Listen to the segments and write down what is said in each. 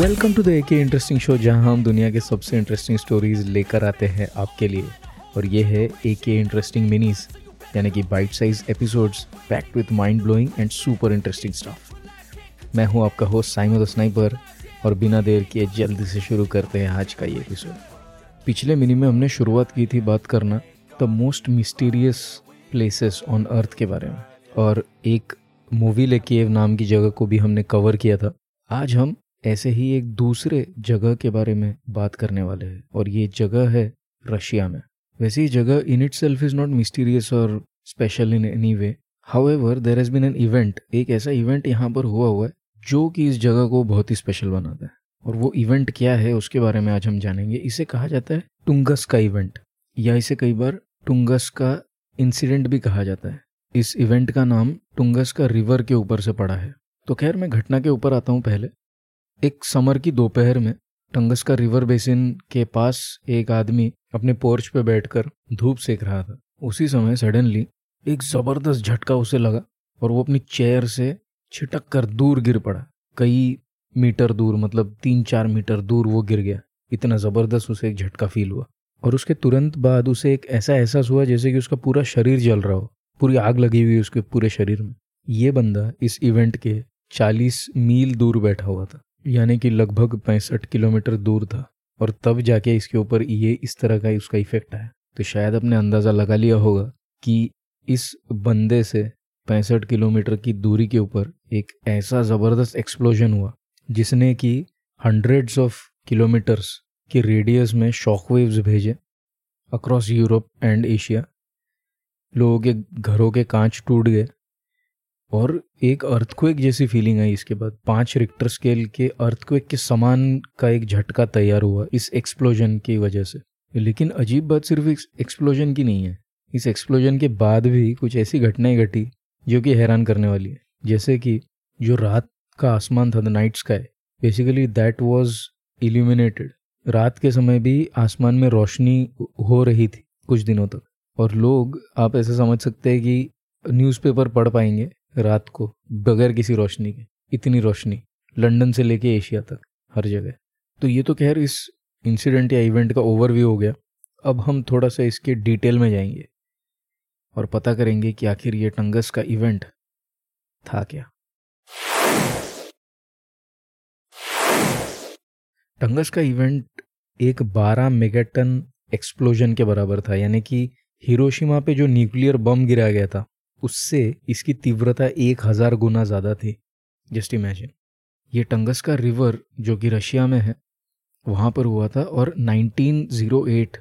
Welcome to the A के interesting show जहाँ हम दुनिया के सबसे इंटरेस्टिंग स्टोरीज लेकर आते हैं आपके लिए। और ये है ए के इंटरेस्टिंग मिनीज यानी कि bite size episodes packed with mind blowing and super interesting stuff मैं हूँ आपका होस्ट साइमो द स्नाइपर और बिना देर किए जल्दी से शुरू करते हैं आज का ये एपिसोड पिछले मिनी में हमने शुरुआत की थी बात करना the most mysterious places on earth के बारे में। और एक मूवी लेके नाम की जगह को भी हमने कवर किया था। आज हम ऐसे ही एक दूसरे जगह के बारे में बात करने वाले हैं और ये जगह है रशिया में। वैसे ये जगह in itself is not mysterious और special in any way however there has been an event एक ऐसा इवेंट यहाँ पर हुआ हुआ है, जो कि इस जगह को बहुत ही स्पेशल बनाता है। और वो इवेंट क्या है, उसके बारे में आज हम जानेंगे। इसे कहा जाता है टुंगस का इवेंट या इसे कई बार टुंगस का इंसिडेंट भी कहा जाता है। इस इवेंट का नाम टुंगस का रिवर के ऊपर से पड़ा है। तो खैर, मैं घटना के ऊपर आता हूँ पहले। एक समर की दोपहर में टंगस का रिवर बेसिन के पास एक आदमी अपने पोर्च पे बैठकर धूप सेक रहा था। उसी समय सडनली एक ज़बरदस्त झटका उसे लगा और वो अपनी चेयर से छिटक कर दूर गिर पड़ा। कई मीटर दूर मतलब तीन चार मीटर दूर वो गिर गया। इतना ज़बरदस्त उसे एक झटका फील हुआ और उसके तुरंत बाद उसे एक ऐसा एहसास हुआ जैसे कि उसका पूरा शरीर जल रहा हो, पूरी आग लगी हुई उसके पूरे शरीर में। ये बंदा इस इवेंट के 40 मील दूर बैठा हुआ था। यानी कि लगभग पैंसठ किलोमीटर दूर था और तब जाके इसके ऊपर ये इस तरह का उसका इफ़ेक्ट आया। तो शायद अपने अंदाज़ा लगा लिया होगा कि इस बंदे से पैंसठ किलोमीटर की दूरी के ऊपर एक ऐसा ज़बरदस्त एक्सप्लोजन हुआ, जिसने कि हंड्रेड्स ऑफ़ किलोमीटर्स के रेडियस में शॉक वेव्स भेजे अक्रॉस यूरोप एंड एशिया लोगों के घरों के कांच टूट गए। और एक अर्थक्वेक जैसी फीलिंग आई इसके बाद। पाँच रिक्टर स्केल के अर्थक्वेक के समान का एक झटका तैयार हुआ इस एक्सप्लोजन की वजह से। लेकिन अजीब बात सिर्फ़ इस एक्सप्लोजन की नहीं है। इस एक्सप्लोजन के बाद भी कुछ ऐसी घटनाएँ घटी जो कि हैरान करने वाली है। जैसे कि जो रात का आसमान था the night sky basically that was illuminated रात के समय भी आसमान में रोशनी हो रही थी कुछ दिनों तक। और लोग, आप ऐसे समझ सकते हैं कि न्यूज़पेपर पढ़ पाएँगे। रात को, बगैर किसी रोशनी के, इतनी रोशनी, लंदन से लेके एशिया तक, हर जगह। तो ये तो खैर इस इंसिडेंट या इवेंट का ओवरव्यू हो गया। अब हम थोड़ा सा इसके डिटेल में जाएँगे और पता करेंगे कि आखिर ये टंगस का इवेंट था क्या। टंगस का इवेंट एक 12 मेगाटन एक्सप्लोजन के बराबर था, यानी कि हिरोशिमा पे जो न्यूक्लियर बम गिराया गया था उससे इसकी तीव्रता एक हज़ार गुना ज़्यादा थी। Just imagine. ये टंगस का रिवर जो कि रशिया में है, वहाँ पर हुआ था और 1908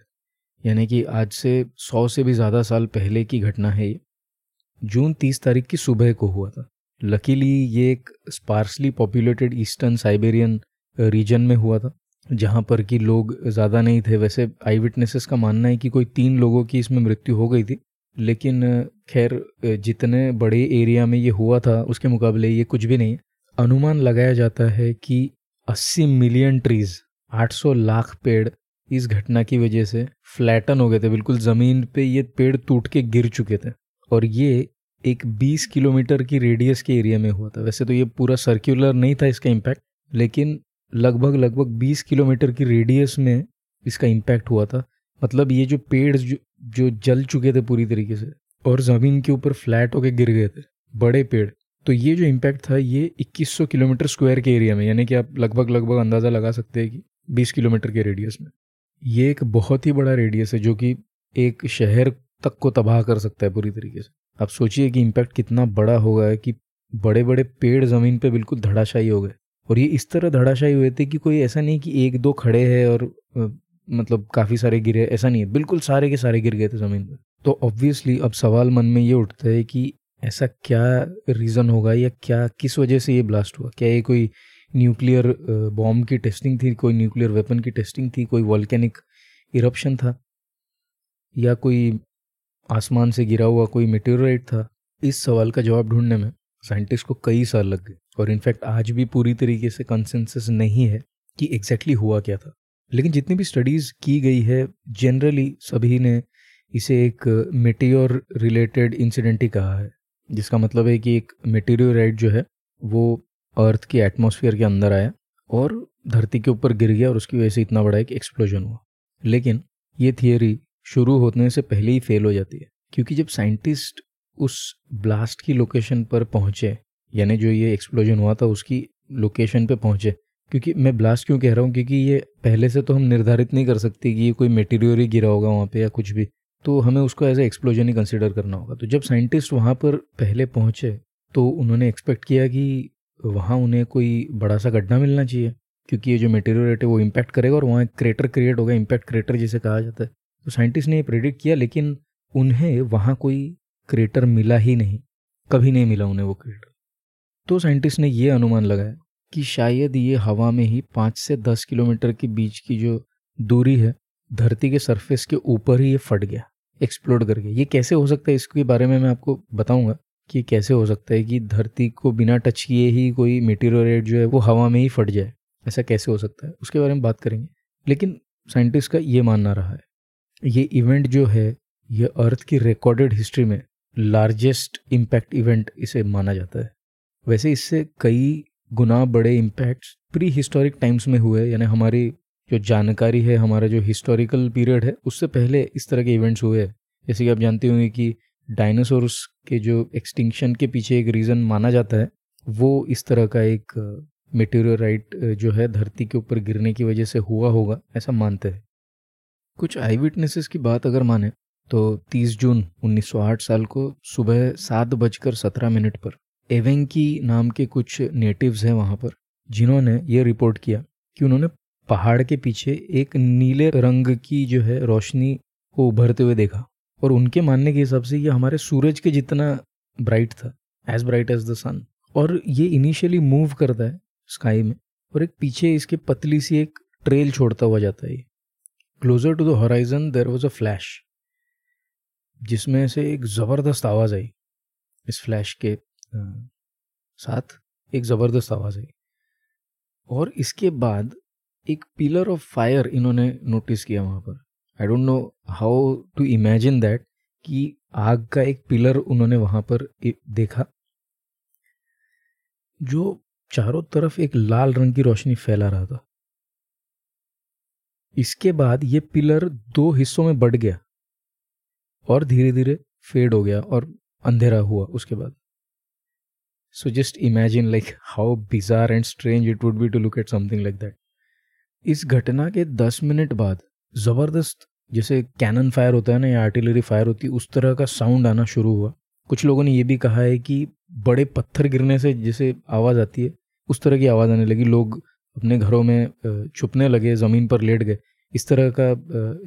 यानी कि आज से 100 से भी ज़्यादा साल पहले की घटना है ये, जून 30 तारीख की सुबह को हुआ था। लकीली ये एक sparsely populated eastern Siberian region में हुआ था, जहाँ पर कि लोग ज़्यादा नहीं थे। वैसे आई विटनेसेस का मानना है कि कोई तीन लोगों की इसमें मृत्यु हो गई थी। लेकिन खैर जितने बड़े एरिया में ये हुआ था उसके मुकाबले ये कुछ भी नहीं। अनुमान लगाया जाता है कि 80 मिलियन ट्रीज 800 लाख पेड़ इस घटना की वजह से फ्लैटन हो गए थे। बिल्कुल ज़मीन पे ये पेड़ टूट के गिर चुके थे। और ये एक 20 किलोमीटर की रेडियस के एरिया में हुआ था। वैसे तो ये पूरा सर्कुलर नहीं था इसका इम्पैक्ट लेकिन लगभग लगभग 20 किलोमीटर की रेडियस में इसका इम्पैक्ट हुआ था। मतलब ये जो पेड़ जो, जो जल चुके थे पूरी तरीके से, और ज़मीन के ऊपर फ्लैट होके गिर गए थे, बड़े पेड़। तो ये जो इम्पैक्ट था, ये 2100 किलोमीटर स्क्वायर के एरिया में, यानी कि आप लगभग लगभग अंदाज़ा लगा सकते हैं कि 20 किलोमीटर के रेडियस में। ये एक बहुत ही बड़ा रेडियस है, जो कि एक शहर तक को तबाह कर सकता है पूरी तरीके से। आप सोचिए कि इम्पैक्ट कितना बड़ा होगा कि बड़े बड़े पेड़ ज़मीन पे बिल्कुल धड़ाशाही हो गए। और ये इस तरह धड़ाशाही हुए थे कि कोई ऐसा नहीं कि एक दो खड़े हैं और मतलब काफ़ी सारे गिरे, ऐसा नहीं है। बिल्कुल सारे के सारे गिर गए थे ज़मीन पर तो ऑब्वियसली अब सवाल मन में ये उठता है कि ऐसा क्या रीज़न होगा या क्या, किस वजह से ये ब्लास्ट हुआ? क्या ये कोई न्यूक्लियर बॉम्ब की टेस्टिंग थी, कोई न्यूक्लियर वेपन की टेस्टिंग थी, कोई वॉल्केनिक इरप्शन था? या कोई आसमान से गिरा हुआ कोई मेटेरिट था? इस सवाल का जवाब ढूँढने में साइंटिस्ट को कई साल लग गए। और इनफैक्ट आज भी पूरी तरीके से कंसेंसस नहीं है कि एग्जैक्टली exactly हुआ क्या था। लेकिन जितनी भी स्टडीज़ की गई है जनरली सभी ने इसे एक मेटेरियर रिलेटेड इंसिडेंट ही कहा है, जिसका मतलब है कि एक मेटेरियोराइट जो है, वो अर्थ की एटमॉस्फेयर के अंदर आया और धरती के ऊपर गिर गया और उसकी वजह से इतना बड़ा एक एक्सप्लोजन हुआ। लेकिन ये थियोरी शुरू होने से पहले ही फेल हो जाती है, क्योंकि जब साइंटिस्ट उस ब्लास्ट की लोकेशन पर पहुँचे, यानी जो ये एक्सप्लोजन हुआ था, उसकी लोकेशन पे पहुँचे क्योंकि मैं ब्लास्ट क्यों कह रहा हूँ? क्योंकि ये पहले से तो हम निर्धारित नहीं कर सकते कि ये कोई मेटीरियल ही गिरा होगा वहाँ पे या कुछ भी। तो हमें उसको एज ए एक्सप्लोजन ही कंसिडर करना होगा। तो जब साइंटिस्ट वहाँ पर पहले पहुँचे तो उन्होंने एक्सपेक्ट किया कि वहाँ उन्हें कोई बड़ा सा गड्ढा मिलना चाहिए, क्योंकि ये जो मटेरियल है वो इम्पैक्ट करेगा और वहाँ एक क्रेटर क्रिएट होगा इम्पैक्ट क्रेटर जिसे कहा जाता है। तो साइंटिस्ट ने ये प्रिडिक्ट किया, लेकिन उन्हें वहाँ कोई क्रेटर मिला ही नहीं। कभी नहीं मिला उन्हें वो क्रेटर तो साइंटिस्ट ने ये अनुमान लगाया। कि शायद ये हवा में ही पाँच से दस किलोमीटर के बीच की जो दूरी है, धरती के सरफेस के ऊपर ही ये फट गया एक्सप्लोड कर गया। ये कैसे हो सकता है? इसके बारे में मैं आपको बताऊँगा कि कैसे हो सकता है कि धरती को बिना टच किए ही कोई मेटीरियल जो है वो हवा में ही फट जाए। ऐसा कैसे हो सकता है? उसके बारे में बात करेंगे। लेकिन साइंटिस्ट का ये मानना रहा है, ये इवेंट जो है, ये अर्थ की रिकॉर्डेड हिस्ट्री में लार्जेस्ट इम्पैक्ट इवेंट इसे माना जाता है। वैसे इससे कई गुना बड़े इम्पैक्ट्स प्री हिस्टोरिक टाइम्स में हुए, यानी हमारी जो जानकारी है, हमारा जो हिस्टोरिकल पीरियड है, उससे पहले इस तरह के इवेंट्स हुए जैसे कि आप जानते होंगे कि डायनासोर्स के जो एक्सटिंक्शन के पीछे एक रीज़न माना जाता है, वो इस तरह का एक मेटेरियोराइट जो है, धरती के ऊपर गिरने की वजह से हुआ होगा, ऐसा मानते हैं। कुछ आई विटनेसेस की बात अगर माने तो 30 जून 1908 साल को सुबह सात बजकर सत्रह मिनट पर एवेंकी नाम के कुछ नेटिव्स हैं वहाँ पर, जिन्होंने ये रिपोर्ट किया कि उन्होंने पहाड़ के पीछे एक नीले रंग की जो है रोशनी को उभरते हुए देखा और उनके मानने के हिसाब से ये हमारे सूरज के जितना ब्राइट था as bright as the sun और ये इनिशियली मूव करता है स्काई में और एक पीछे इसके पतली सी एक ट्रेल छोड़ता हुआ जाता है closer to the horizon there was a flash जिसमें से एक ज़बरदस्त आवाज़ आई इस फ्लैश के साथ एक ज़बरदस्त आवाज़ आई। और इसके बाद एक पिलर ऑफ़ फायर इन्होंने नोटिस किया वहाँ पर। I don't know how to imagine that कि आग का एक पिलर उन्होंने वहाँ पर देखा। जो चारों तरफ़ एक लाल रंग की रोशनी फैला रहा था। इसके बाद ये पिलर दो हिस्सों में बढ़ गया। और धीरे धीरे फेड हो गया और अंधेरा हुआ उसके बाद। So just imagine like how bizarre and strange it would be to look at something like that इस घटना के दस मिनट बाद ज़बरदस्त जैसे कैनन फायर होता है ना, या आर्टिलरी फायर होती है, उस तरह का साउंड आना शुरू हुआ। कुछ लोगों ने यह भी कहा है कि बड़े पत्थर गिरने से जैसे आवाज़ आती है, उस तरह की आवाज़ आने लगी। लोग अपने घरों में छुपने लगे, ज़मीन पर लेट गए। इस तरह का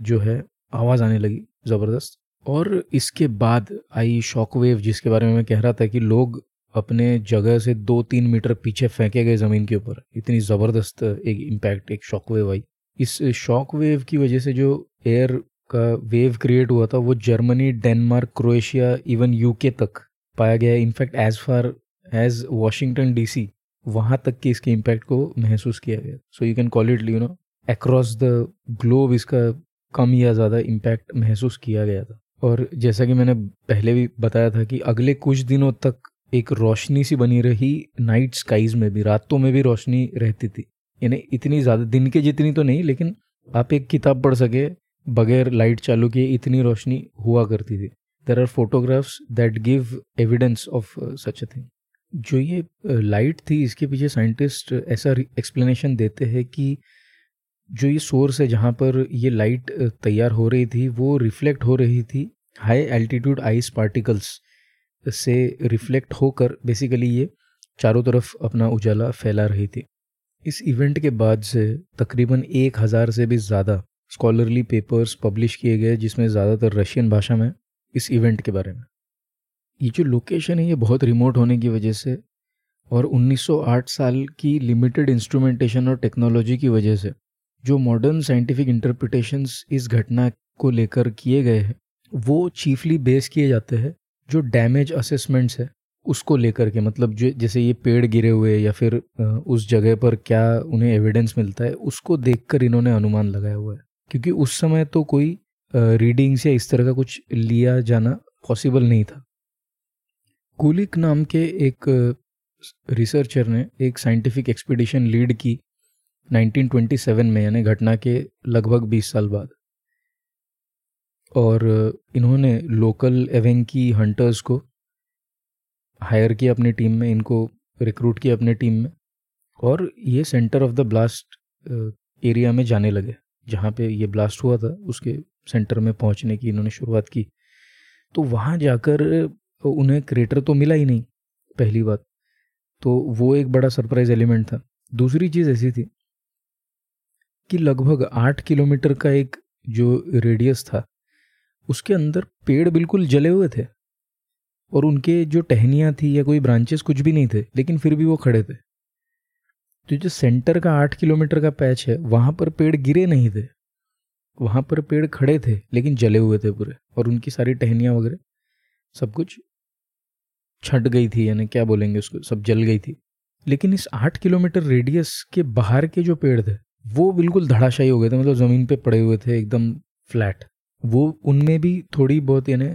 जो है, आवाज़ आने लगी ज़बरदस्त। और इसके बाद आई शॉक वेव जिसके बारे में मैं कह रहा था कि लोग अपने जगह से दो तीन मीटर पीछे फेंके गए ज़मीन के ऊपर। इतनी ज़बरदस्त एक इम्पैक्ट एक शॉक वेव आई। इस शॉक वेव की वजह से जो एयर का वेव क्रिएट हुआ था, वो Germany Denmark Croatia even UK तक पाया गया in fact as far as Washington DC वहाँ तक के इसके इम्पैक्ट को महसूस किया गया। So you can call it you know across the globe इसका कम या ज़्यादा इम्पैक्ट महसूस किया गया था। और जैसा कि मैंने पहले भी बताया था कि अगले कुछ दिनों तक एक रोशनी सी बनी रही नाइट स्काईज में भी रातों में भी रोशनी रहती थी। यानी इतनी ज़्यादा दिन के जितनी तो नहीं लेकिन आप एक किताब पढ़ सके बगैर लाइट चालू किए इतनी रोशनी हुआ करती थी। There are photographs that give evidence of such a thing जो ये लाइट uh, थी इसके पीछे साइंटिस्ट ऐसा एक्सप्लेनेशन देते हैं कि जो ये सोर्स है जहाँ पर ये लाइट तैयार हो रही थी वो रिफ्लेक्ट हो रही थी हाई एल्टीट्यूड आइस पार्टिकल्स से रिफ्लेक्ट होकर बेसिकली ये चारों तरफ़ अपना उजाला फैला रही थी। इस इवेंट के बाद से तकरीबन एक हज़ार से भी ज़्यादा स्कॉलरली पेपर्स पब्लिश किए गए, जिसमें ज़्यादातर रशियन भाषा में इस इवेंट के बारे में। ये जो लोकेशन है, ये बहुत रिमोट होने की वजह से और 1908 साल की लिमिटेड इंस्ट्रूमेंटेशन और टेक्नोलॉजी की वजह से जो मॉडर्न साइंटिफिक इंटरप्रिटेशंस इस घटना को लेकर किए गए हैं, वो चीफली बेस किए जाते हैं जो डैमेज असेसमेंट्स है, उसको लेकर के मतलब जो, जैसे ये पेड़ गिरे हुए या फिर उस जगह पर क्या उन्हें एविडेंस मिलता है, उसको देखकर इन्होंने अनुमान लगाया हुआ है। क्योंकि उस समय तो कोई रीडिंग्स या इस तरह का कुछ लिया जाना पॉसिबल नहीं था। कुलिक नाम के एक रिसर्चर ने एक साइंटिफिक एक्सपीडिशन लीड की 1927 में, यानी घटना के लगभग 20 साल बाद। और इन्होंने लोकल एवेंकी हंटर्स को हायर किया अपनी टीम में, इनको रिक्रूट किया अपने टीम में और ये centre of the blast area में जाने लगे, जहाँ पे ये ब्लास्ट हुआ था, उसके सेंटर में पहुँचने की इन्होंने शुरुआत की। तो वहाँ जाकर उन्हें क्रेटर तो मिला ही नहीं, पहली बात। तो वो एक बड़ा सरप्राइज़ एलिमेंट था। दूसरी चीज़ ऐसी थी कि लगभग आठ किलोमीटर का एक जो रेडियस था उसके अंदर पेड़ बिल्कुल जले हुए थे और उनके जो टहनियाँ थी या कोई ब्रांचेस कुछ भी नहीं थे, लेकिन फिर भी वो खड़े थे। तो जो सेंटर का आठ किलोमीटर का पैच है, वहाँ पर पेड़ गिरे नहीं थे। वहाँ पर पेड़ खड़े थे, लेकिन जले हुए थे पूरे और उनकी सारी टहनियाँ वगैरह सब कुछ छट गई थी, यानी क्या बोलेंगे उसको, सब जल गई थी। लेकिन इस आठ किलोमीटर रेडियस के बाहर के जो पेड़ थे, वो बिल्कुल धड़ाशाही हो गए थे मतलब ज़मीन पे पड़े हुए थे, एकदम फ्लैट वो उनमें भी थोड़ी बहुत यानी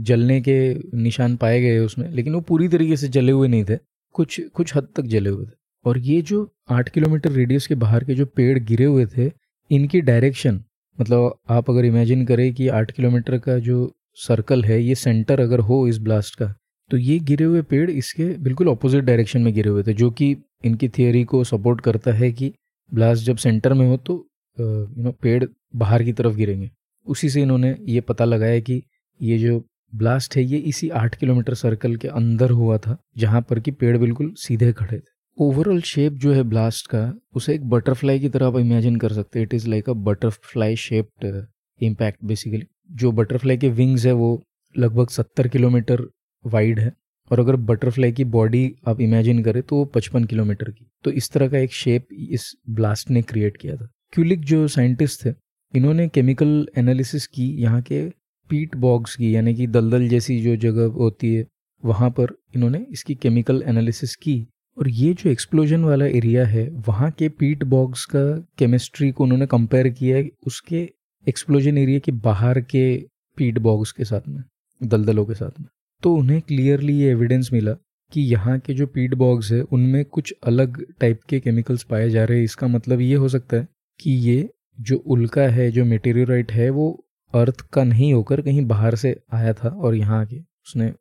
जलने के निशान पाए गए उसमें, लेकिन वो पूरी तरीके से जले हुए नहीं थे। कुछ कुछ हद तक जले हुए थे। और ये जो आठ किलोमीटर रेडियस के बाहर के जो पेड़ गिरे हुए थे, इनकी डायरेक्शन मतलब आप अगर इमेजिन करें कि आठ किलोमीटर का जो सर्कल है, ये सेंटर अगर हो इस ब्लास्ट का तो ये गिरे हुए पेड़ इसके बिल्कुल अपोजिट डायरेक्शन में गिरे हुए थे, जो कि इनकी थियोरी को सपोर्ट करता है कि ब्लास्ट जब सेंटर में हो तो यू नो, पेड़ बाहर की तरफ़ गिरेंगे। उसी से इन्होंने ये पता लगाया कि ये जो ब्लास्ट है, ये इसी आठ किलोमीटर सर्कल के अंदर हुआ था, जहाँ पर कि पेड़ बिल्कुल सीधे खड़े थे। ओवरऑल शेप जो है ब्लास्ट का, उसे एक बटरफ्लाई की तरह आप इमेजिन कर सकते हैं। It is like a butterfly shaped impact basically जो बटरफ्लाई के विंग्स है, वो लगभग सत्तर किलोमीटर वाइड है। और अगर बटरफ्लाई की बॉडी आप इमेजिन करें तो वो पचपन किलोमीटर की। तो इस तरह का एक शेप इस ब्लास्ट ने क्रिएट किया था। क्यूलिक जो साइंटिस्ट थे इन्होंने केमिकल एनालिसिस की, यहाँ के पीट बॉक्स की, यानी कि दलदल जैसी जो जगह होती है, वहाँ पर इन्होंने इसकी केमिकल एनालिसिस की। और ये जो एक्सप्लोजन वाला एरिया है, वहाँ के पीट बॉक्स का केमिस्ट्री को उन्होंने कंपेयर किया है उसके एक्सप्लोजन एरिया के बाहर के पीट बॉक्स के साथ में, दलदलों के साथ में। तो उन्हें क्लियरली ये एविडेंस मिला कि यहाँ के जो पीट बॉक्स है, उनमें कुछ अलग टाइप के केमिकल्स पाए जा रहे हैं। इसका मतलब ये हो सकता है कि ये जो उल्का है, जो मेटेरियोराइट है, वो अर्थ का नहीं होकर कहीं बाहर से आया था और यहाँ आके उसने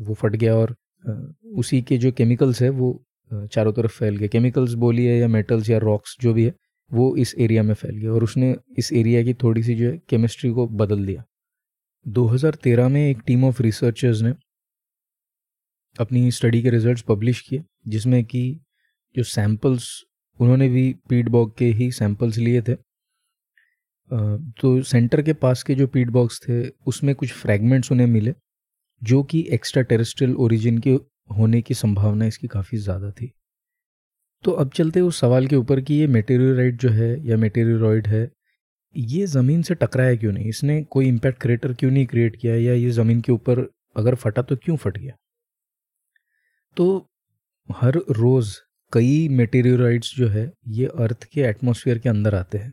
वो फट गया और उसी के जो केमिकल्स है, वो चारों तरफ़ फैल गए। केमिकल्स बोलिए या मेटल्स या रॉक्स जो भी है, वो इस एरिया में फैल गया और उसने इस एरिया की थोड़ी सी जो है केमिस्ट्री को बदल दिया। 2013 में एक टीम ऑफ़ रिसर्चर्स ने अपनी स्टडी के रिजल्ट्स पब्लिश किए, जिसमें कि जो सैंपल्स उन्होंने भी पीट बॉग के ही सैंपल्स लिए थे। तो सेंटर के पास के जो पीट बॉक्स थे, उसमें कुछ फ्रैगमेंट्स उन्हें मिले, जो कि एक्स्ट्रा टेरेस्ट्रियल ओरिजिन के होने की संभावना इसकी काफ़ी ज़्यादा थी। तो अब चलते उस सवाल के ऊपर कि ये मेटेरियोराइड जो है या मेटेरियोरॉइड है, ये ज़मीन से टकराया क्यों नहीं? इसने कोई इम्पैक्ट क्रिएटर क्यों नहीं क्रिएट किया या ये ज़मीन के ऊपर अगर फटा तो क्यों फट गया? तो हर रोज़ कई मेटेरियोराइड्स जो है, ये अर्थ के एटमॉस्फेयर के अंदर आते हैं।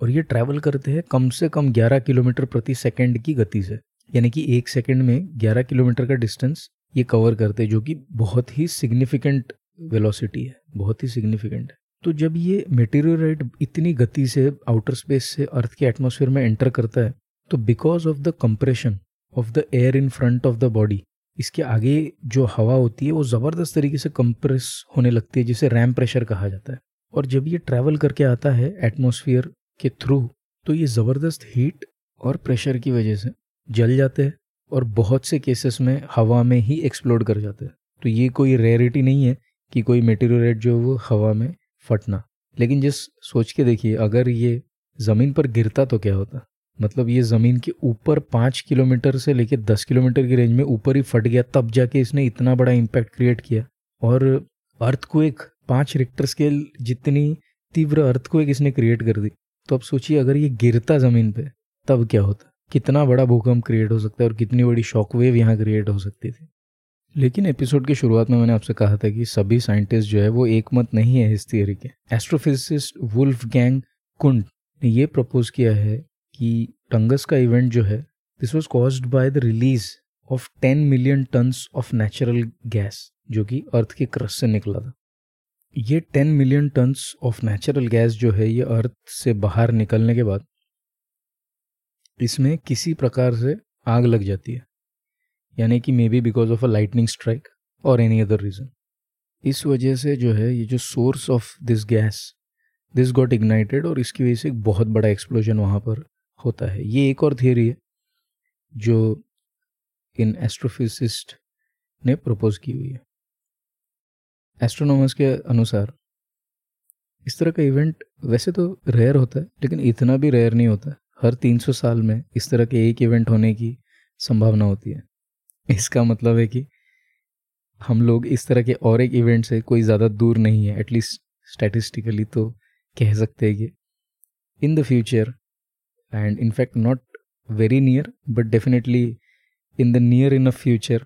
और ये ट्रैवल करते हैं कम से कम 11 किलोमीटर प्रति सेकंड की गति से। यानी कि एक सेकंड में 11 किलोमीटर का डिस्टेंस ये कवर करते हैं, जो कि बहुत ही सिग्निफिकेंट वेलोसिटी है, बहुत ही सिग्निफिकेंट है। तो जब ये मेटेरियोराइट इतनी गति से आउटर स्पेस से अर्थ के एटमोसफेयर में एंटर करता है तो because of the compression of the air in front of the body इसके आगे जो हवा होती है, वो ज़बरदस्त तरीके से कंप्रेस होने लगती है, जिसे रैम प्रेशर कहा जाता है। और जब ये ट्रैवल करके आता है एटमोसफियर के थ्रू तो ये ज़बरदस्त हीट और प्रेशर की वजह से जल जाते हैं और बहुत से केसेस में हवा में ही एक्सप्लोड कर जाते हैं। तो ये कोई रेयरिटी नहीं है कि कोई मेटेरियल जो है वो हवा में फटना। लेकिन जिस सोच के देखिए, अगर ये ज़मीन पर गिरता तो क्या होता? मतलब ये ज़मीन के ऊपर पाँच किलोमीटर से लेकर दस किलोमीटर की रेंज में ऊपर ही फट गया, तब जाके इसने इतना बड़ा इम्पैक्ट क्रिएट किया। और अर्थ को एक पाँच रिक्टर स्केल जितनी तीव्र अर्थ को एक इसने क्रिएट कर दी। तो अब सोचिए, अगर ये गिरता ज़मीन पे, तब क्या होता? कितना बड़ा भूकंप क्रिएट हो सकता है और कितनी बड़ी शॉकवेव यहाँ क्रिएट हो सकती थी। लेकिन एपिसोड की शुरुआत में मैंने आपसे कहा था कि सभी साइंटिस्ट जो है, वो एक मत नहीं है इस थियरी के। एस्ट्रोफिजिसिस्ट वुल्फ गैंग कुंड ने ये प्रपोज किया है कि टंगस का इवेंट जो है this was caused by the release of ten million tons of natural gas जो कि अर्थ के क्रस्ट से निकला था। ये ten million tons of natural gas जो है ये अर्थ से बाहर निकलने के बाद इसमें किसी प्रकार से आग लग जाती है। यानी कि maybe because of a lightning strike और एनी अदर रीज़न इस वजह से जो है ये जो source of this gas this got ignited और इसकी वजह से एक बहुत बड़ा एक्सप्लोजन वहाँ पर होता है। ये एक और थियरी है, जो इन एस्ट्रोफिजिस्ट ने प्रपोज की हुई है। एस्ट्रोनॉमर्स के अनुसार, इस तरह का इवेंट वैसे तो रेयर होता है, लेकिन इतना भी रेयर नहीं होता। हर 300 साल में इस तरह के एक इवेंट होने की संभावना होती है। इसका मतलब है कि हम लोग इस तरह के और एक इवेंट से कोई ज़्यादा दूर नहीं है एटलीस्ट स्टैटिस्टिकली तो कह सकते हैं कि in the future and in fact not very near but definitely in the near in a future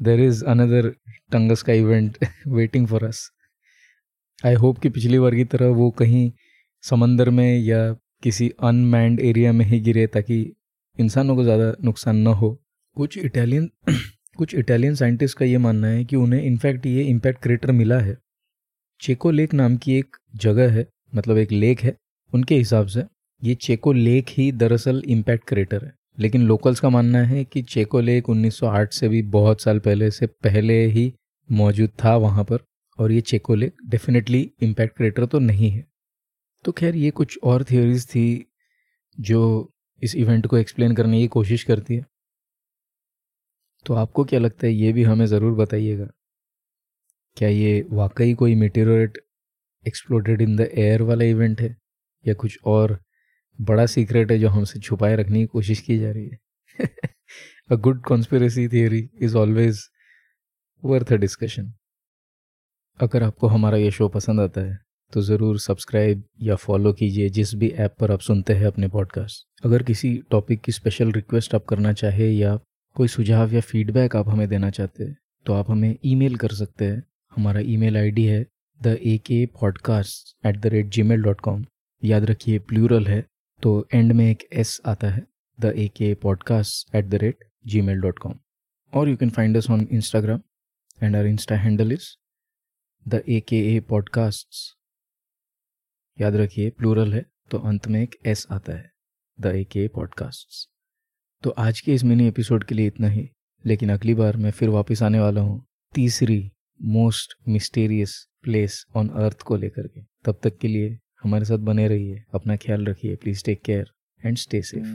there is another Tungus का event waiting for us I hope कि पिछली बार की तरह वो कहीं समंदर में या किसी अनमैंड एरिया में ही गिरे ताकि इंसानों को ज़्यादा नुकसान न हो। कुछ इटालियन कुछ इटालियन साइंटिस्ट का ये मानना है कि उन्हें इनफैक्ट ये इम्पैक्ट क्रेटर मिला है। चेको लेक नाम की एक जगह है मतलब एक लेक है, उनके हिसाब से ये चेको लेक ही दरअसल इम्पैक्ट क्रेटर है। लेकिन लोकल्स का मानना है कि चेको लेक 1908 से भी बहुत साल पहले से पहले ही मौजूद था वहाँ पर, और ये चेको लेक डेफिनेटली इम्पैक्ट क्रेटर तो नहीं है। तो खैर, ये कुछ और थियोरीज थी जो इस इवेंट को एक्सप्लेन करने की कोशिश करती है। तो आपको क्या लगता है, ये भी हमें ज़रूर बताइएगा। क्या ये वाकई कोई meteorite exploded in the air वाला इवेंट है, या कुछ और बड़ा सीक्रेट है जो हमसे छुपाए रखने की कोशिश की जा रही है। A good conspiracy theory is always worth a discussion अगर आपको हमारा ये शो पसंद आता है तो ज़रूर सब्सक्राइब या फॉलो कीजिए जिस भी ऐप पर आप सुनते हैं अपने पॉडकास्ट अगर किसी टॉपिक की स्पेशल रिक्वेस्ट आप करना चाहे या कोई सुझाव या फीडबैक आप हमें देना चाहते हैं तो आप हमें ईमेल कर सकते हैं। हमारा ईमेल आईडी है the A K podcast at the rate gmail dot com याद रखिए प्लूरल है। तो एंड में एक एस आता है the A K podcast at the rate gmail dot com और you can find us on Instagram and our insta handle is the A K A podcast याद रखिए प्लूरल है तो अंत में एक एस आता है द ए के पॉडकास्ट तो आज के इस मिनी एपिसोड के लिए इतना ही, लेकिन अगली बार मैं फिर वापस आने वाला हूँ तीसरी most mysterious place on earth को लेकर के। तब तक के लिए हमारे साथ बने रहिए अपना ख्याल रखिए please take care and stay safe